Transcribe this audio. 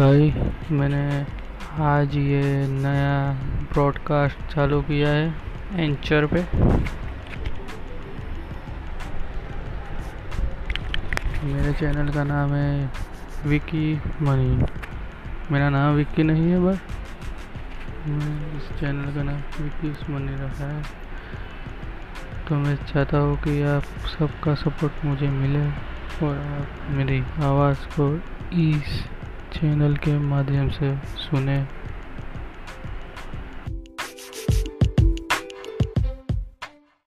भाई, मैंने आज ये नया ब्रॉडकास्ट चालू किया है एंचर पे। मेरे चैनल का नाम है विकी मनी मेरा नाम विक्की नहीं है बस मैं इस चैनल का नाम विकी मनी रखा है। तो मैं चाहता हूँ कि आप सबका सपोर्ट मुझे मिले और आप मेरी आवाज़ को इस चैनल के माध्यम से सुने।